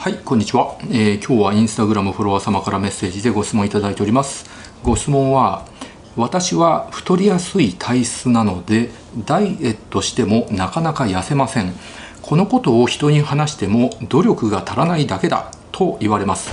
はいこんにちは、えー、今日はインスタグラムフォロワー様からメッセージでご質問いただいております。ご質問は私は太りやすい体質なのでダイエットしてもなかなか痩せません。このことを人に話しても努力が足らないだけだと言われます。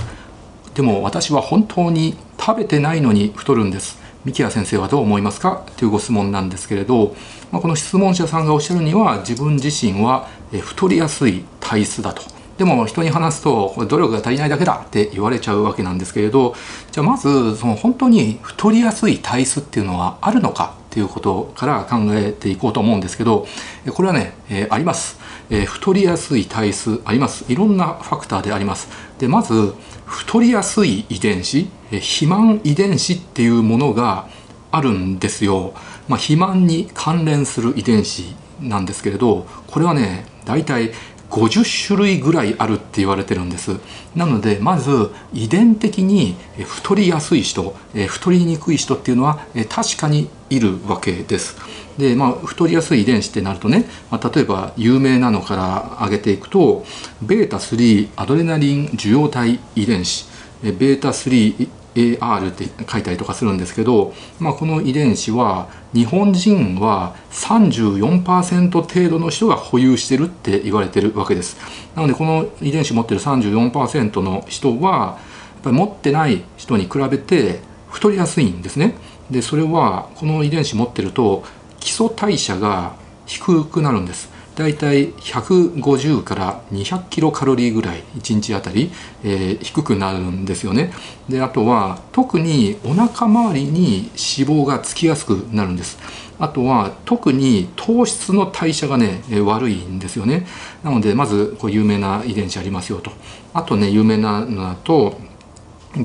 でも私は本当に食べてないのに太るんです。三木谷先生はどう思いますか？というご質問なんですけれど、まあ、この質問者さんがおっしゃるには自分自身は太りやすい体質だと。でも人に話すと努力が足りないだけだって言われちゃうわけなんですけれどじゃあまずその本当に太りやすい体質っていうのはあるのかっていうことから考えていこうと思うんですけどこれはね、えー、あります、えー、太りやすい体質ありますいろんなファクターであります。でまず太りやすい遺伝子、えー、肥満遺伝子っていうものがあるんですよ、まあ、肥満に関連する遺伝子なんですけれどこれはね大体50種類ぐらいあるって言われてるんです。なのでまず遺伝的に太りやすい人太りにくい人っていうのは確かにいるわけです。でまあ太りやすい遺伝子ってなるとね、まあ、例えば有名なのから挙げていくと β3 アドレナリン受容体遺伝子 β3 AR って書いたりとかするんですけど、まあ、この遺伝子は日本人は34%程度の人が保有してるって言われてるわけです。なのでこの遺伝子持ってる34%の人はやっぱり持ってない人に比べて太りやすいんですね。でそれはこの遺伝子持ってると基礎代謝が低くなるんです。だいたい150から200キロカロリーぐらい1日あたり、えー、低くなるんですよね。であとは特にお腹周りに脂肪がつきやすくなるんです。あとは特に糖質の代謝がね悪いんですよね。なのでまずこう有名な遺伝子ありますよと。あとね有名なのだと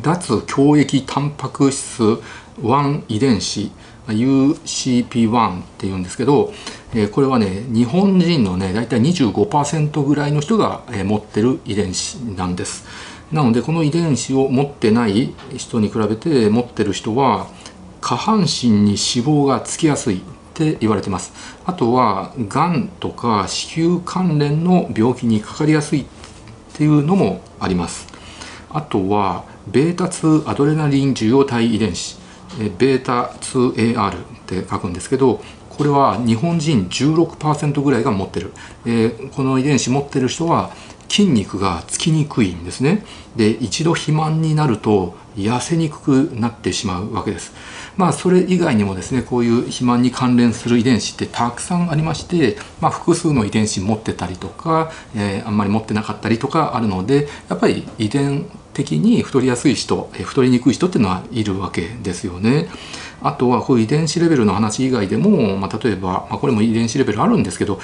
脱強液タンパク質1遺伝子 UCP1 っていうんですけどえこれはね日本人のね大体25%ぐらいの人が、え持ってる遺伝子なんです。なのでこの遺伝子を持ってない人に比べて持ってる人は下半身に脂肪がつきやすいって言われてます。あとはがんとか子宮関連の病気にかかりやすいっていうのもあります。あとは β2 アドレナリン受容体遺伝子。β2AR って書くんですけどこれは日本人16%ぐらいが持ってる、えー、この遺伝子持ってる人は筋肉がつきにくいんですね。で一度肥満になると痩せにくくなってしまうわけです。まあそれ以外にもですねこういう肥満に関連する遺伝子ってたくさんありまして、まあ、複数の遺伝子持ってたりとか、えー、あんまり持ってなかったりとかあるのでやっぱり遺伝的に太りやすい人太りにくい人っていうのはいるわけですよね。あとはこういう遺伝子レベルの話以外でも、まあ、例えば、まあ、これも遺伝子レベルあるんですけど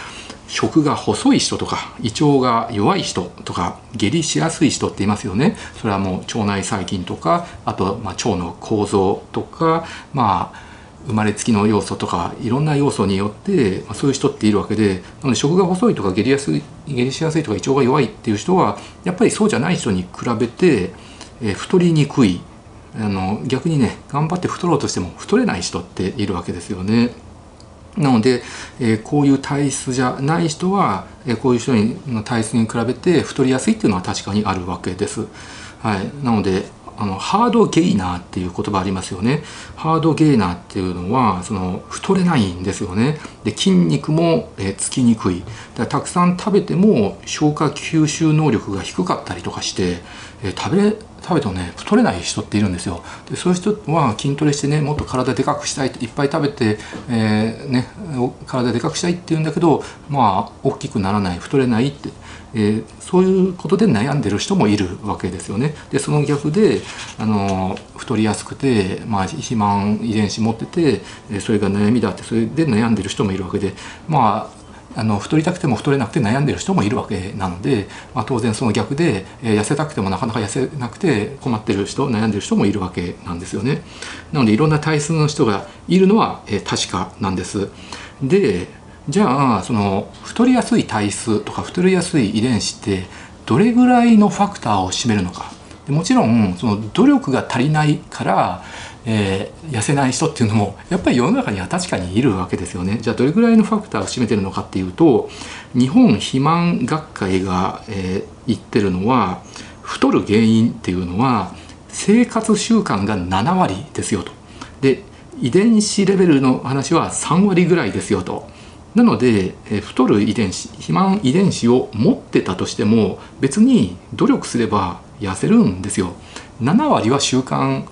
食が細い人とか胃腸が弱い人とか下痢しやすい人っていますよねそれはもう腸内細菌とかあとまあ腸の構造とかまあ生まれつきの要素とかいろんな要素によって、まあ、そういう人っているわけでなので食が細いとか下痢やすい下痢しやすいとか胃腸が弱いっていう人はやっぱりそうじゃない人に比べて、えー、太りにくいあの逆にね頑張って太ろうとしても太れない人っているわけですよね。なので、えー、こういう体質じゃない人は、えー、こういう人の体質に比べて太りやすいっていうのは確かにあるわけです。はい、なのであのハードゲイナーっていう言葉ありますよね。ハードゲイナーっていうのはその太れないんですよね。で筋肉も、えー、つきにくい。だたくさん食べても消化吸収能力が低かったりとかして、えー、食べ食べてもね太れない人っているんですよ。でそういう人は筋トレしてねもっと体でかくしたいっていっぱい食べて、えー、ね、体でかくしたいっていうんだけどまあ大きくならない太れないって、えー、そういうことで悩んでる人もいるわけですよね。でその逆であの太りやすくて、まあ、肥満遺伝子持っててそれが悩みだってそれで悩んでる人もいるわけでまああの太りたくても太れなくて悩んでる人もいるわけなので、まあ、当然その逆で、えー、痩せたくてもなかなか痩せなくて困ってる人悩んでる人もいるわけなんですよね。なのでいろんな体質の人がいるのは、えー、確かなんです。でじゃあその太りやすい体質とか太りやすい遺伝子ってどれぐらいのファクターを占めるのかもちろんその努力が足りないからえー、痩せない人っていうのもやっぱり世の中には確かにいるわけですよね。じゃあどれぐらいのファクターを占めてるのかっていうと日本肥満学会が、えー、言ってるのは太る原因っていうのは生活習慣が7割ですよと。で遺伝子レベルの話は3割ぐらいですよと。なのでえ太る遺伝子肥満遺伝子を持ってたとしても別に努力すれば痩せるんですよ。7割は習慣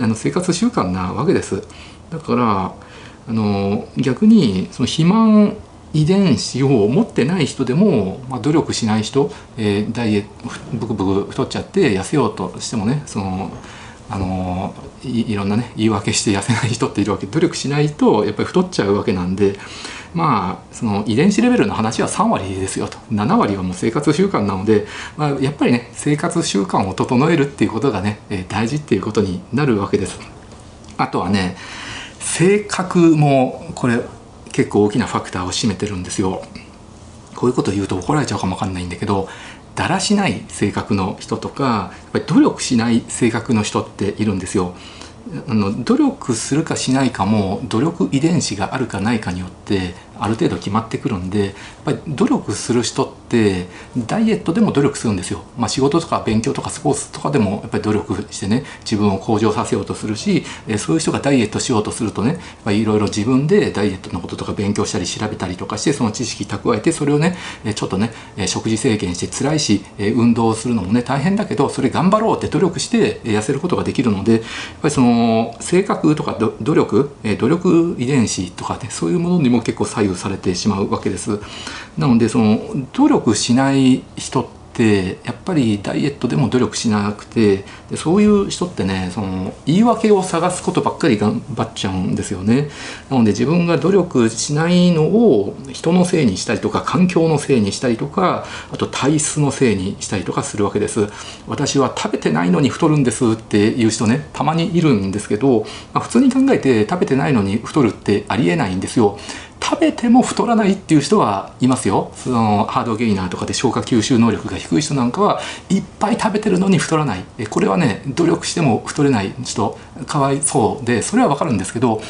あの生活習慣なわけです。だからあの逆にその肥満遺伝子を持ってない人でも、まあ、努力しない人、えー、ダイエットブクブク太っちゃって痩せようとしてもねそのあのいいろんなね言い訳して痩せない人っているわけ。努力しないとやっぱり太っちゃうわけなんでまあその遺伝子レベルの話は3割ですよと7割はもう生活習慣なので、まあ、やっぱりね生活習慣を整えるっていうことがね、え、大事っていうことになるわけです。あとはね性格もこれ結構大きなファクターを占めてるんですよ。こういうこと言うと怒られちゃうかもわかんないんだけどだらしない性格の人とかやっぱり努力しない性格の人っているんですよ。あの努力するかしないかも努力遺伝子があるかないかによってある程度決まってくるんでやっぱり努力する人っってダイエットでも努力するんですよ、まあ、仕事とか勉強とかスポーツとかでもやっぱり努力してね自分を向上させようとするしそういう人がダイエットしようとするとねいろいろ自分でダイエットのこととか勉強したり調べたりとかしてその知識蓄えてそれをねちょっとね食事制限して辛いし運動するのもね大変だけどそれ頑張ろうって努力して痩せることができるのでやっぱりその性格とか努力努力遺伝子とかねそういうものにも結構左右されてしまうわけです。なのでその努力しない人ってやっぱりダイエットでも努力しなくてでそういう人ってねその言い訳を探すことばっかり頑張っちゃうんですよね。なので自分が努力しないのを人のせいにしたりとか環境のせいにしたりとかあと体質のせいにしたりとかするわけです。私は食べてないのに太るんですっていう人ねたまにいるんですけど、まあ、普通に考えて食べてないのに太るってありえないんですよ。食べても太らないっていう人はいますよ。そのハードゲイナーとかで消化吸収能力が低い人なんかはいっぱい食べてるのに太らない。これはね努力しても太れない人。かわいそうでそれはわかるんですけど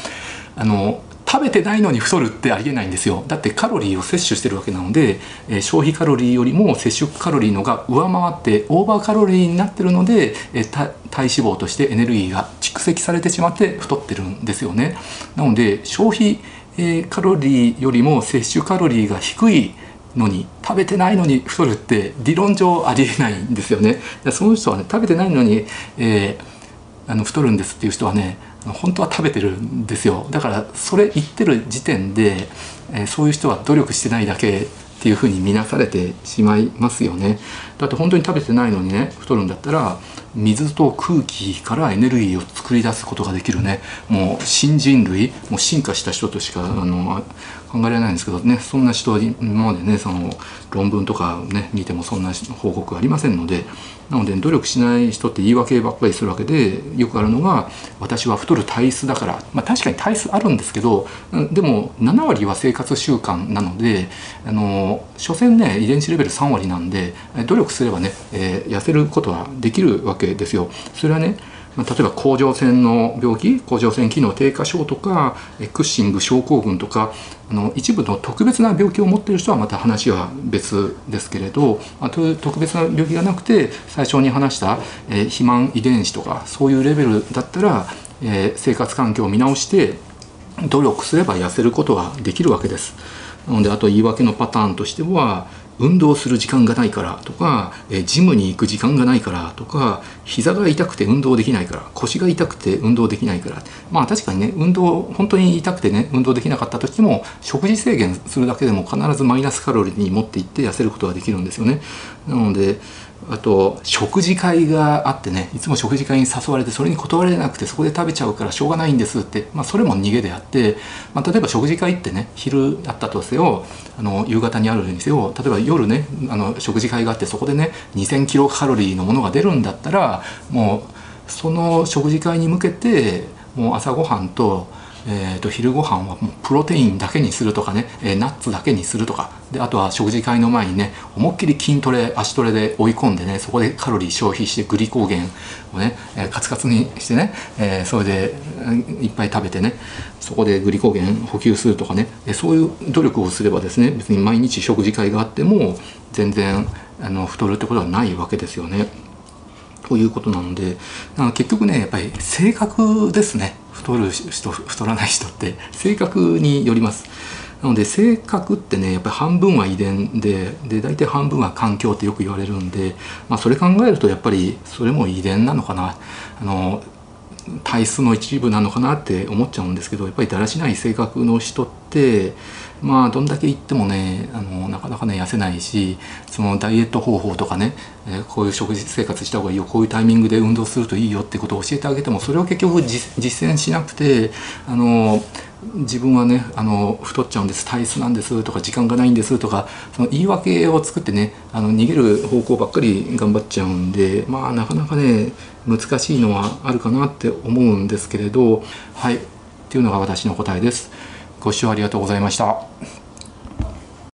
あの食べてないのに太るってありえないんですよ。だってカロリーを摂取してるわけなので、え、消費カロリーよりも摂取カロリーのが上回ってオーバーカロリーになってるので、え、体脂肪としてエネルギーが蓄積されてしまって太ってるんですよね。なので消費えー、カロリーよりも摂取カロリーが低いのに食べてないのに太るって理論上ありえないんですよね。その人はね食べてないのに、えー、あの太るんですっていう人はね本当は食べてるんですよだからそれ言ってる時点で、えー、そういう人は努力してないだけっていうふうに見なされてしまいますよね。だって本当に食べてないのにね太るんだったら水と空気からエネルギーを作り出すことができるね。もう新人類もう進化した人としかあの考えられないんですけどねそんな人は今までねその論文とかね見てもそんな報告ありませんのでなので努力しない人って言い訳ばっかりするわけでよくあるのが私は太る体質だから、まあ、確かに体質あるんですけどでも7割は生活習慣なのであの所詮ね遺伝子レベル3割なんで努力すればね、えー、痩せることはできるわけですよ。それはね例えば甲状腺の病気甲状腺機能低下症とかクッシング症候群とかあの一部の特別な病気を持っている人はまた話は別ですけれどあと特別な病気がなくて最初に話した、えー、肥満遺伝子とかそういうレベルだったら、えー、生活環境を見直して努力すれば痩せることはできるわけです。なのであと言い訳のパターンとしては運動する時間がないからとか、えジムに行く時間がないからとか膝が痛くて運動できないから腰が痛くて運動できないからまあ確かにね運動本当に痛くてね運動できなかった時も食事制限するだけでも必ずマイナスカロリーに持っていって痩せることができるんですよね。なのであと食事会があってねいつも食事会に誘われてそれに断れなくてそこで食べちゃうからしょうがないんですって、まあ、それも逃げであって、まあ、例えば食事会ってね昼あったとせよあの夕方にあるにせよ例えば夜ねあの食事会があってそこでね2000キロカロリーのものが出るんだったらもうその食事会に向けてもう朝ごはんとえー、と昼ご飯はもうプロテインだけにするとかね、えー、ナッツだけにするとかであとは食事会の前にね思いっきり筋トレ足トレで追い込んでねそこでカロリー消費してグリコーゲンをね、えー、カツカツにしてね、えー、それでいっぱい食べてねそこでグリコーゲン補給するとかねそういう努力をすればですね別に毎日食事会があっても全然あの太るってことはないわけですよね。ということなので結局ねやっぱり性格ですね。太る人太らない人って。性格によります。なので性格ってねやっぱり半分は遺伝でで大体半分は環境ってよく言われるんで、まあ、それ考えるとやっぱりそれも遺伝なのかな。あの体質の一部なのかなって思っちゃうんですけどやっぱりだらしない性格の人ってまあどんだけ言ってもねあのなかなかね痩せないしそのダイエット方法とかね、えこういう食事生活した方がいいよこういうタイミングで運動するといいよってことを教えてあげてもそれを結局実践しなくてあの自分はねあの太っちゃうんです体質なんですとか時間がないんですとかその言い訳を作ってねあの逃げる方向ばっかり頑張っちゃうんでまあなかなかね難しいのはあるかなって思うんですけれどはいっていうのが私の答えです。ご視聴ありがとうございました。